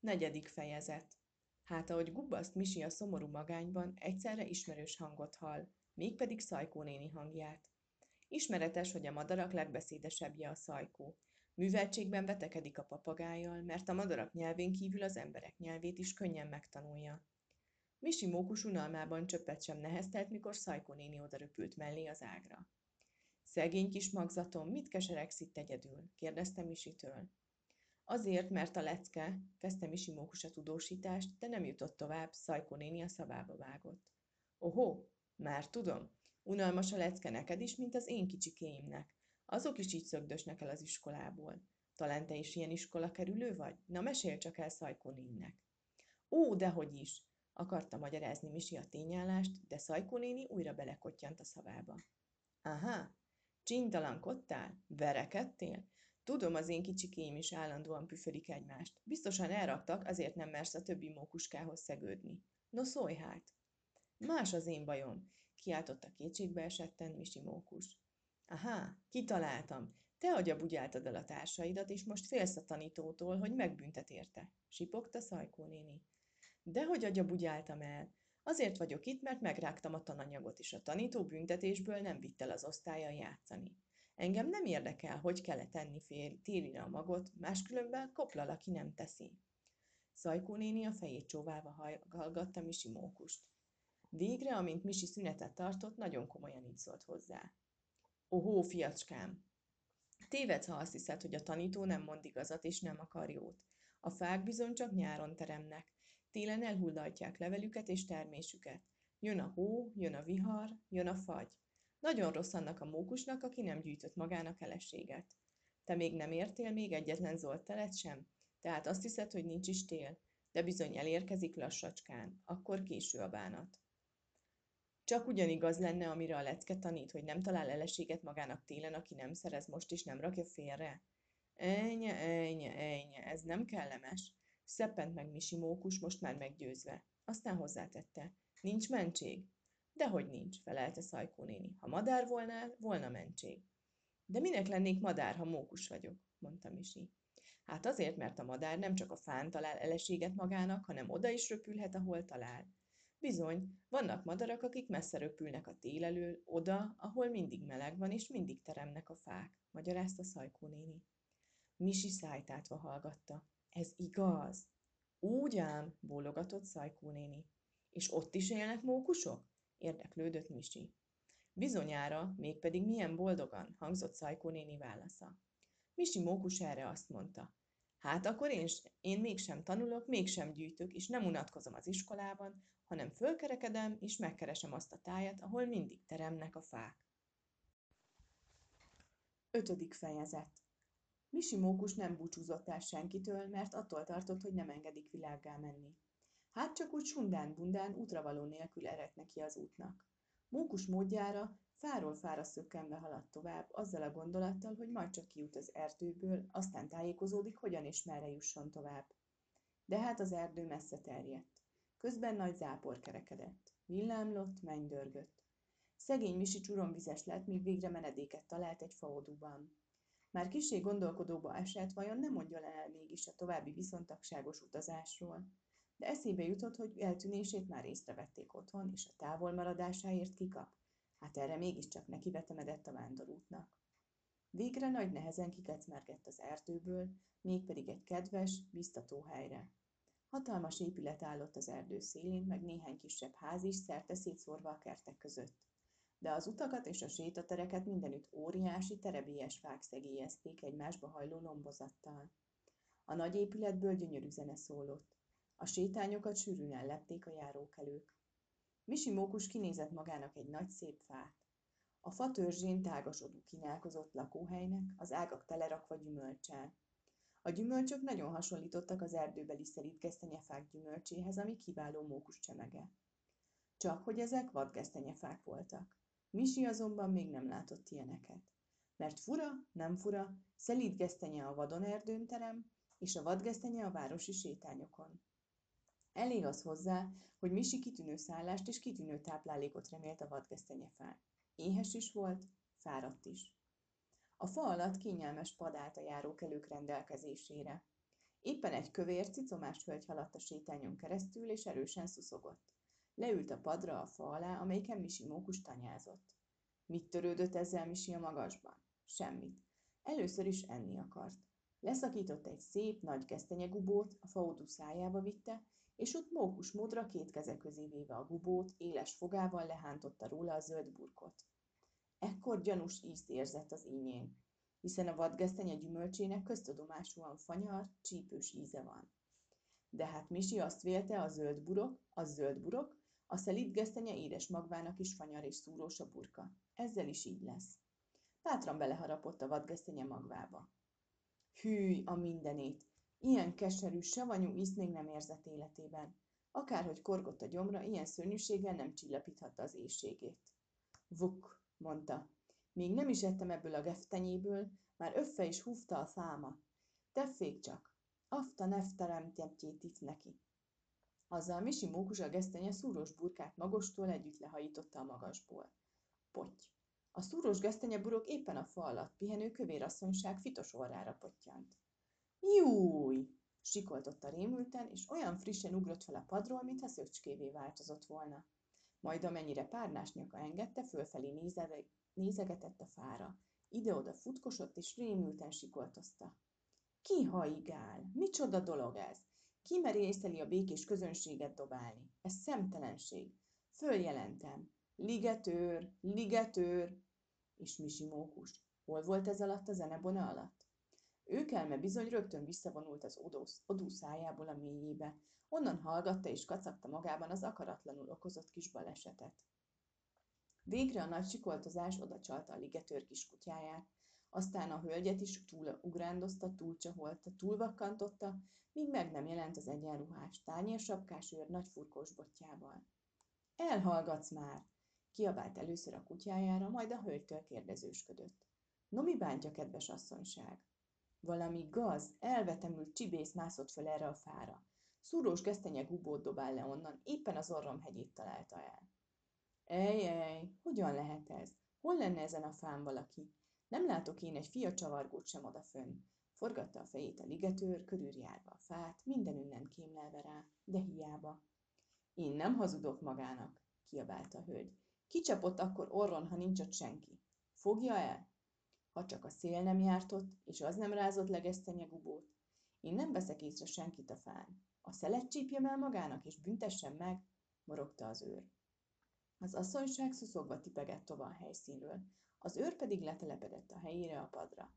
Negyedik fejezet. Hát ahogy gubbaszt Misi a szomorú magányban, egyszerre ismerős hangot hall, mégpedig Szajkó néni hangját. Ismeretes, hogy a madarak legbeszédesebbje a szajkó. Műveltségben vetekedik a papagájjal, mert a madarak nyelvén kívül az emberek nyelvét is könnyen megtanulja. Misi mókus unalmában csöppet sem neheztelt, mikor Szajkó néni odaröpült mellé az ágra. Szegény kis magzatom, mit keseregsz itt egyedül? kérdezte Misitől. Azért, mert a lecke, kezdte Misi mókus a tudósítást, de nem jutott tovább, Szajkó néni a szabába vágott. Ohó, már tudom, unalmas a lecke neked is, mint az én kicsikéimnek. Azok is így szögdösnek el az iskolából. Talán te is ilyen iskola kerülő vagy? Na, mesél csak el Szajkó néninek. Ó, dehogy is, akarta magyarázni Misi a tényállást, de Szajkó néni újra belekottyant a szavába. Aha, csintalankodtál? Verekedtél? Tudom, az én kicsikém is állandóan püfödik egymást. Biztosan elraktak, azért nem mersz a többi mókuskához szegődni. No szólj hát! Más az én bajom, kiáltotta kétségbe esetten Misi mókus. Aha, kitaláltam. Te agyabugyáltad el a társaidat, és most félsz a tanítótól, hogy megbüntet érte, sipogta Szajkó néni. Dehogy agyabugyáltam el. Azért vagyok itt, mert megrágtam a tananyagot, és a tanító büntetésből nem vitt el az osztályon játszani. Engem nem érdekel, hogy kell-e tenni fél térire a magot, máskülönben koplal, aki nem teszi. Szajkó néni a fejét csóválva hallgatta Misi mókust. Végre, amint Misi szünetet tartott, nagyon komolyan így szólt hozzá. Ohó, fiacskám! Tévedsz, ha azt hiszed, hogy a tanító nem mond igazat és nem akar jót. A fák bizony csak nyáron teremnek. Télen elhullatják levelüket és termésüket. Jön a hó, jön a vihar, jön a fagy. Nagyon rossz annak a mókusnak, aki nem gyűjtött magának eleséget. Te még nem értél még egyetlen zolt telet sem? Tehát azt hiszed, hogy nincs is tél? De bizony elérkezik lassacskán, akkor késő a bánat. Csak ugyanigaz lenne, amire a lecke tanít, hogy nem talál eleséget magának télen, aki nem szerez most és nem rakja félre. Ejnye, ejnye, ejnye, ez nem kellemes. Szeppent meg Misi mókus, most már meggyőzve. Aztán hozzátette. Nincs mentség? Dehogy nincs, felelte Szajkó néni. Ha madár volnál, volna mentség. De minek lennék madár, ha mókus vagyok, mondta Misi. Hát azért, mert a madár nem csak a fán talál eleséget magának, hanem oda is röpülhet, ahol talál. Bizony, vannak madarak, akik messze röpülnek a tél elől, oda, ahol mindig meleg van, és mindig teremnek a fák, magyarázta Szajkó néni. Misi szájtátva hallgatta. Ez igaz? Úgy ám, bólogatott Szajkó néni. És ott is élnek mókusok? Érdeklődött Misi. Bizonyára, mégpedig milyen boldogan, hangzott Szajkó néni válasza. Misi mókus erre azt mondta. Hát akkor én, én mégsem tanulok, mégsem gyűjtök, és nem unatkozom az iskolában, hanem fölkerekedem, és megkeresem azt a tájat, ahol mindig teremnek a fák. Ötödik fejezet Misi mókus nem búcsúzott el senkitől, mert attól tartott, hogy nem engedik világgá menni. Hát csak úgy sundán-bundán útravaló nélkül eredt neki az útnak. Mókus módjára fáról fára szökkenve haladt tovább, azzal a gondolattal, hogy majd csak kijut az erdőből, aztán tájékozódik, hogyan és merre jusson tovább. De hát az erdő messze terjedt. Közben nagy zápor kerekedett. Villámlott, mennydörgött. Szegény Misi csuromvizes lett, míg végre menedéket talált egy faodúban. Már kisé gondolkodóba esett, vajon nem mondja el mégis a további viszontagságos utazásról de eszébe jutott, hogy eltűnését már észrevették otthon, és a távol maradásáért kikap. Hát erre mégiscsak neki vetemedett a vándorútnak. Végre nagy nehezen kikecmergett az erdőből, mégpedig egy kedves, biztató helyre. Hatalmas épület állott az erdő szélén, meg néhány kisebb ház is szerte szétszórva a kertek között. De az utakat és a sétatereket mindenütt óriási, terebélyes fák szegélyezték egymásba hajló lombozattal. A nagy épületből gyönyörű zene szólott. A sétányokat sűrűn ellepték a járókelők. Misi mókus kinézett magának egy nagy szép fát. A fa törzsén tágasodó kínálkozott lakóhelynek, az ágak telerakva gyümölcsel. A gyümölcsök nagyon hasonlítottak az erdőbeli szelítgesztenyefák gyümölcséhez, ami kiváló mókus csemege. Csak hogy ezek vadgesztenyefák voltak. Misi azonban még nem látott ilyeneket. Mert fura, nem fura, szelítgesztenye a vadon erdőn terem, és a vadgesztenye a városi sétányokon. Elég az hozzá, hogy Misi kitűnő szállást és kitűnő táplálékot remélt a vadgesztenyefán. Éhes is volt, fáradt is. A fa alatt kényelmes pad állt a járókelők rendelkezésére. Éppen egy kövér, cicomás hölgy haladt a sétányon keresztül, és erősen szuszogott. Leült a padra a fa alá, amelyiken Misi mókus tanyázott. Mit törődött ezzel Misi a magasban? Semmit. Először is enni akart. Leszakított egy szép, nagy gesztenyegubót, a faodú szájába vitte, és ott mókus módra két keze közé véve a gubót, éles fogával lehántotta róla a zöld burkot. Ekkor gyanús ízt érzett az ínyén, hiszen a vadgesztenye gyümölcsének köztudomásúan fanyar, csípős íze van. De hát Misi azt vélte, a zöld burok, a zöld burok, a szelíd gesztenye édes magvának is fanyar és szúrós a burka. Ezzel is így lesz. Bátran beleharapott a vadgesztenye magvába. Hűj a mindenét! Ilyen keserű, savanyú ízt még nem érzett életében. Akárhogy korgott a gyomra, ilyen szörnyűséggel nem csillapíthatta az éjségét. Vuk, mondta. Még nem is ettem ebből a geftenyéből, már öffe is húfta a száma. Teffék csak, afta nefteremtjét itt neki. Azzal Misi mókus a gesztenye szúrós burkát magostól együtt lehajította a magasból. Potty. A szúrós gesztenyeburok éppen a fa alatt pihenő kövérasszonyság fitos orrára pottyant. Júj! sikoltotta rémülten, és olyan frissen ugrott fel a padról, mintha szöcskévé változott volna. Majd amennyire párnás nyaka engedte, fölfelé nézegetett a fára. Ide-oda futkosott, és rémülten sikoltozta. Ki haigál? Micsoda dolog ez? Ki merészeli a békés közönséget dobálni? Ez szemtelenség. Följelentem. Ligetőr, ligetőr! És Misi mókus. Hol volt ez alatt a zenebona alatt? Őkelme bizony rögtön visszavonult az odó szájából a mélyébe. Onnan hallgatta és kacagta magában az akaratlanul okozott kis balesetet. Végre a nagy sikoltozás odacsalta a ligetőr kiskutyáját, aztán a hölgyet is túl ugrándozta, túlcsaholta, túlvakkantotta, míg meg nem jelent az egyenruhás, tányérsapkás őr nagy furkós botjával. Elhallgatsz már! Kiabált először a kutyájára, majd a hölgytől kérdezősködött. No, mi bántja, kedves asszonyság? Valami gaz, elvetemült csibész mászott föl erre a fára. Szúrós gesztenye gubót dobál le onnan, éppen az orrom hegyét találta el. Ej, ej, hogyan lehet ez? Hol lenne ezen a fán valaki? Nem látok én egy fia csavargót sem odafönn. Forgatta a fejét a ligetőr, körüljárva a fát, mindenünnen kémlelve rá, de hiába. Én nem hazudok magának, kiabálta a hölgy. Kicsapott akkor orron, ha nincs ott senki. Fogja el? Ha csak a szél nem járt ott, és az nem rázott legesztenye gubót. Én nem veszek észre senkit a fán. A szelet csípjem el magának, és büntessen meg, morogta az őr. Az asszonyság szuszogva tipegett tovább a helyszínről, az őr pedig letelepedett a helyére a padra.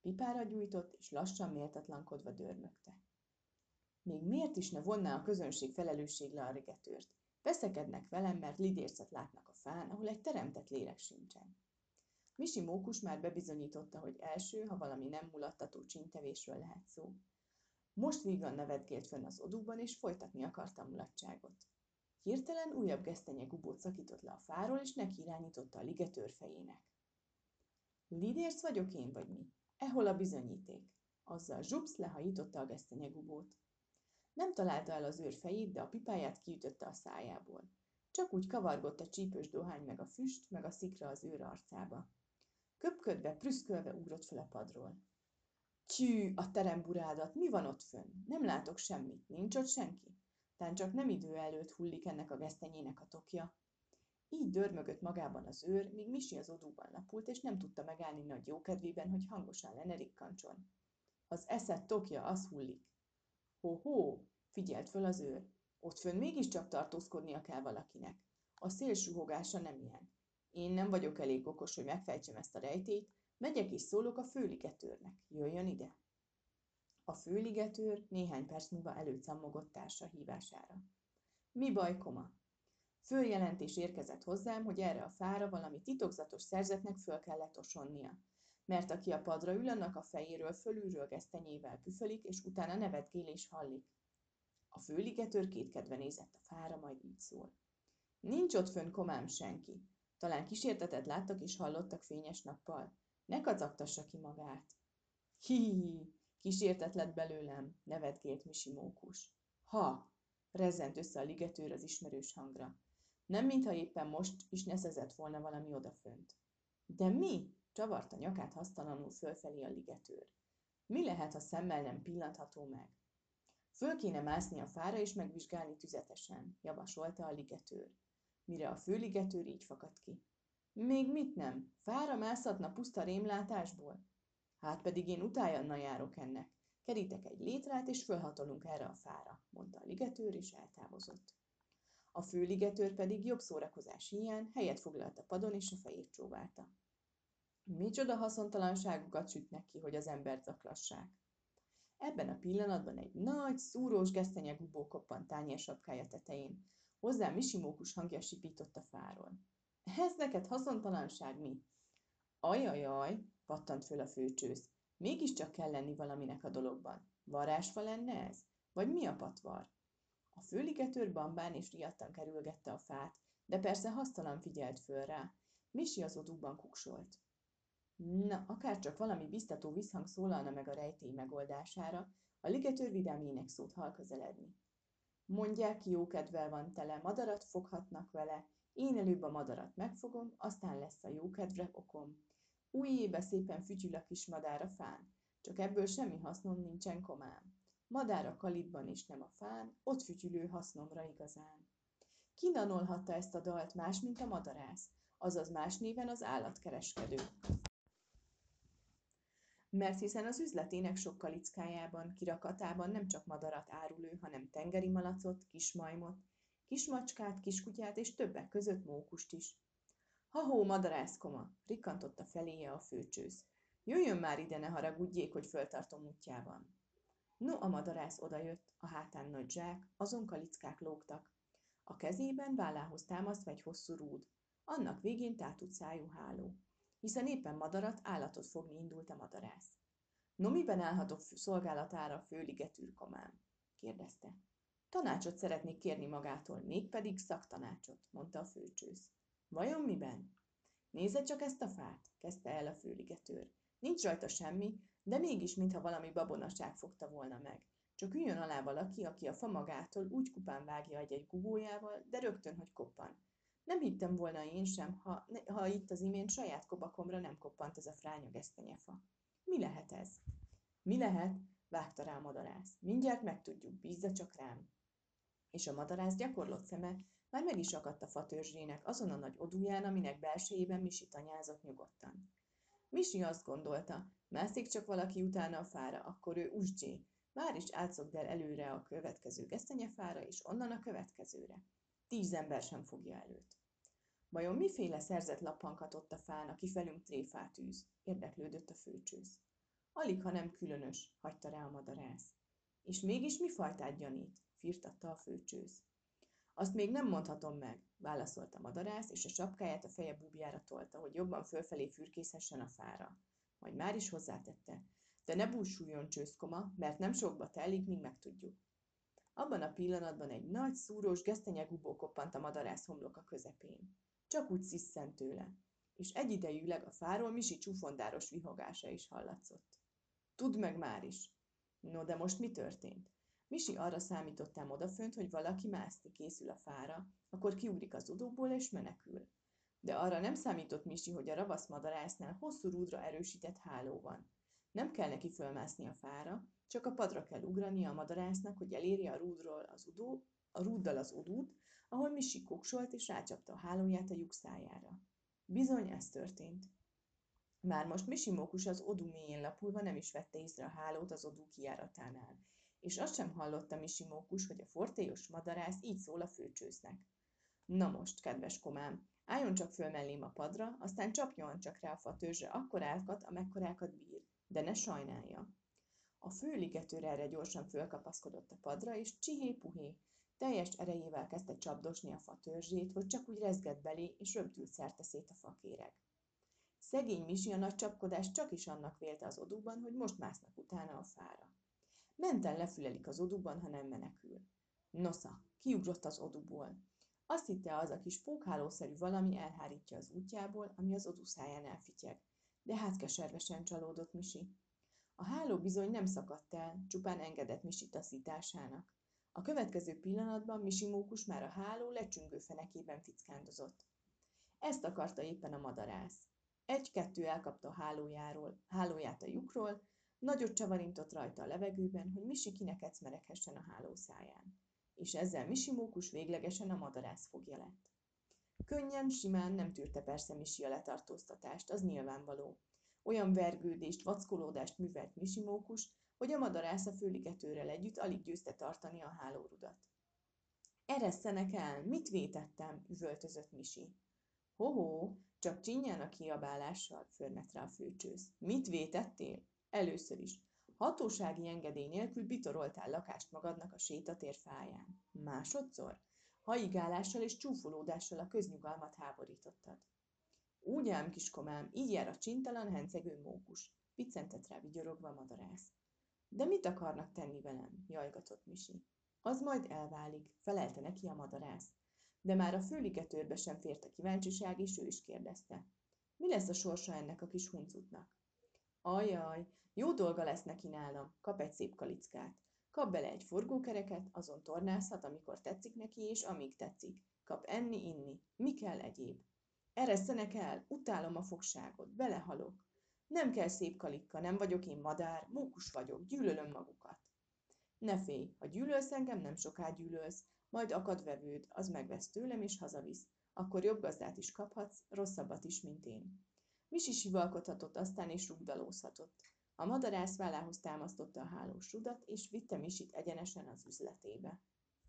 Pipára gyújtott, és lassan méltatlankodva dörmögte. Még miért is ne vonná a közönség felelősségre a rigetőrt? Veszekednek velem, mert lidércet látnak a fán, ahol egy teremtett lélek sincsen. Misi mókus már bebizonyította, hogy első, ha valami nem mulattató csintevésről lehet szó. Most vígan nevetgélt fönn az odúban, és folytatni akarta a mulatságot. Hirtelen újabb gesztenye gubót szakított le a fáról, és neki irányította a ligetőr fejének. Lidérc vagyok én, vagy mi? Ehol a bizonyíték? Azzal zsupsz lehajította a gesztenye gubót. Nem találta el az őr fejét, de a pipáját kiütötte a szájából. Csak úgy kavargott a csípős dohány meg a füst, meg a szikra az őr arcába. Köpködve, prüszkölve ugrott fel a padról. Tyű, a teremburádat, mi van ott fönn? Nem látok semmit, nincs ott senki? Tán csak nem idő előtt hullik ennek a gesztenyének a tokja. Így dörmögött magában az őr, míg Misi az odúban lapult, és nem tudta megállni nagy jókedvében, hogy hangosan lenerikkancson. Az eszed tokja, az hullik. Hó-hó, figyelt föl az őr. Ott fönn mégiscsak tartózkodnia kell valakinek. A szél suhogása nem ilyen. Én nem vagyok elég okos, hogy megfejtsem ezt a rejtét, megyek és szólok a főligetőrnek. Jöjjön ide! A főligetőr néhány perc múlva előcammogott társa hívására. Mi baj, koma? Följelentés érkezett hozzám, hogy erre a fára valami titokzatos szerzetnek föl kellett osonnia. Mert aki a padra ül, annak a fejéről fölülről gesztenyével püfölik, és utána nevetgélés hallik. A főligetőr kétkedve nézett a fára, majd így szól. Nincs ott fönn komám senki. Talán kísértetet láttak és hallottak fényes nappal. Ne kacagtassa ki magát. Hi, kísértet lett belőlem, nevetgélt Misi mókus. Ha, rezzent össze a ligetőr az ismerős hangra. Nem mintha éppen most is neszezett volna valami odafönt. De mi? Csavarta nyakát hasztalanul fölfelé a ligetőr. Mi lehet, ha szemmel nem pillantható meg? Föl kéne mászni a fára és megvizsgálni tüzetesen, javasolta a ligetőr. Mire a főligetőr így fakadt ki. Még mit nem? Fára mászhatna puszta rémlátásból? Hát pedig én utáljanna járok ennek. Kerítek egy létrát, és fölhatolunk erre a fára, mondta a ligetőr, és eltávozott. A főligetőr pedig jobb szórakozás hiány helyet foglalt a padon, és a fejét csóválta. Micsoda haszontalanságukat sütnek ki, hogy az embert zaklassák. Ebben a pillanatban egy nagy, szúrós gesztenye gubó koppant tányér sapkája tetején. Hozzá misimókus hangja sipított a fáról. Ez neked haszontalanság mi? Ajajaj, pattant föl a főcsősz. Mégiscsak kell lenni valaminek a dologban. Varásfa lenne ez? Vagy mi a patvar? A főligetőr bambán és riadtan kerülgette a fát, de persze hasztalan figyelt föl rá. Misi az odúban kuksolt. Na, akárcsak valami biztató visszhang szólalna meg a rejtély megoldására, a ligetőr vidámének szót hal közeledni. Mondják, jó kedvel van tele, madarat foghatnak vele, én előbb a madarat megfogom, aztán lesz a jó kedvre okom. Új éve szépen fütyül a kis madár a fán, csak ebből semmi hasznom nincsen komám. Madár a kalitban is nem a fán, ott fütyülő hasznomra igazán. Kinanolhatta ezt a dalt más, mint a madarász, azaz más néven az állatkereskedő mert hiszen az üzletének sok kalickájában, kirakatában nem csak madarat árul ő, hanem tengeri malacot, kismajmot, kismacskát, kiskutyát és többek között mókust is. Ha-hó, madarászkoma, rikkantotta feléje a főcsősz. Jöjjön már ide, ne haragudjék, hogy föltartom útjában. No, a madarász odajött, a hátán nagy zsák, azon kalickák lógtak. A kezében vállához támasztva egy hosszú rúd, annak végén tátucájú háló hiszen éppen madarat, állatot fogni indult a madarász. No, miben állhatok szolgálatára, főligetűr komám? kérdezte. Tanácsot szeretnék kérni magától, mégpedig szaktanácsot, mondta a főcsősz. Vajon miben? Nézze csak ezt a fát, kezdte el a főligetőr. Nincs rajta semmi, de mégis, mintha valami babonaság fogta volna meg. Csak üljön alá valaki, aki a fa magától úgy kupán vágja egy-egy gubójával, de rögtön, hogy koppan. Nem hittem volna én sem, ha, ha itt az imént saját kobakomra nem koppant ez a fránya gesztenyefa. Mi lehet ez? Mi lehet? vágta rá a madarász. Mindjárt megtudjuk, bízza csak rám. És a madarász gyakorlott szeme már meg is akadt a fatörzsének azon a nagy odúján, aminek belsejében Misi tanyázott nyugodtan. Misi azt gondolta, mászik csak valaki utána a fára, akkor ő usgyé, már is átszogd el előre a következő gesztenyefára, és onnan a következőre. Tíz ember sem fogja előtt. Vajon miféle szerzett lappankatott a fán, aki felünk tréfát űz? Érdeklődött a főcsősz. Alig, ha nem különös, hagyta rá a madarász. És mégis mi fajtát gyanít? firtatta a főcsősz. Azt még nem mondhatom meg, válaszolta a madarász, és a sapkáját a feje búbjára tolta, hogy jobban fölfelé fürkészhessen a fára. Majd már is hozzátette. De ne búsuljon csőszkoma, mert nem sokba telik, míg megtudjuk. Abban a pillanatban egy nagy, szúrós gesztenyegubó koppant a madarász homloka közepén. Csak úgy sziszent tőle, és egyidejűleg a fáról Misi csúfondáros vihogása is hallatszott. Tudd meg már is! No, de most mi történt? Misi arra számítottám odafönt, hogy valaki mászni készül a fára, akkor kiugrik az udóból és menekül. De arra nem számított Misi, hogy a ravasz madarásznál hosszú rúdra erősített háló van. Nem kell neki fölmászni a fára, csak a padra kell ugrania a madarásznak, hogy elérje a rúdról az udó, a rúddal az udút, ahol Misi koksolt és rácsapta a hálóját a lyuk szájára. Bizony, ez történt. Már most Misi mókus az odú mélyén lapulva nem is vette észre a hálót az odú kiáratánál, és azt sem hallotta Misi mókus, hogy a fortélyos madarász így szól a főcsősznek. Na most, kedves komám, álljon csak föl mellém a padra, aztán csapjon csak rá a fatörzsre akkorákat, amekkorákat bír, de ne sajnálja. A főligetőr erre gyorsan fölkapaszkodott a padra, és csihé-puhé, teljes erejével kezdte csapdosni a fa törzsét, hogy csak úgy rezgett belé, és röptült szerte szét a fakéreg. Szegény Misi a nagy csapkodást csak is annak vélte az odúban, hogy most másznak utána a fára. Menten lefülelik az odúban, ha nem menekül. Nosza, kiugrott az odúból. Azt hitte az a kis pókhálószerű valami elhárítja az útjából, ami az odú száján elfityeg. De hát keservesen csalódott Misi. A háló bizony nem szakadt el, csupán engedett Misi taszításának. A következő pillanatban Misi mókus már a háló lecsüngő fenekében fickándozott. Ezt akarta éppen a madarász. Egy-kettő elkapta a hálójáról, hálóját a lyukról, Nagyot csavarintott rajta a levegőben, hogy Misi kinekec mereghessen a hálószáján. És ezzel Misi mókus véglegesen a madarász fogja lett. Könnyen, simán nem tűrte persze Misi a letartóztatást, az nyilvánvaló. Olyan vergődést, vackolódást művelt Misi mókus, hogy a madarász a főligetőrrel együtt alig győzte tartani a hálórudat. Eresszenek el, mit vétettem, üvöltözött Misi. Hoho, csak csinyán a kiabálással, förmet rá a főcsősz. Mit vétettél? Először is. Hatósági engedély nélkül bitoroltál lakást magadnak a sétatér fáján. Másodszor? Haigálással és csúfolódással a köznyugalmat háborítottad. Úgy ám, kiskomám, így jár a csintalan, hencegő mókus, piccentett rá vigyorogva madarász. De mit akarnak tenni velem? jajgatott Misi. Az majd elválik, felelte neki a madarász. De már a főligetőrbe sem fért a kíváncsiság, és ő is kérdezte. Mi lesz a sorsa ennek a kis huncutnak? Ajaj, jó dolga lesz neki nálam, kap egy szép kalickát. Kap bele egy forgókereket, azon tornázhat, amikor tetszik neki, és amíg tetszik. Kap enni, inni. Mi kell egyéb? Eresszenek el, utálom a fogságot, belehalok. Nem kell szép kalikka, nem vagyok én madár, mókus vagyok, gyűlölöm magukat. Ne félj, ha gyűlölsz engem, nem soká gyűlölsz, majd akad vevőd, az megvesz tőlem és hazavisz. Akkor jobb gazdát is kaphatsz, rosszabbat is, mint én. Misi sivalkodhatott aztán és rugdalózhatott. A madarász vállához támasztotta a hálós rudat, és vitte Misit egyenesen az üzletébe.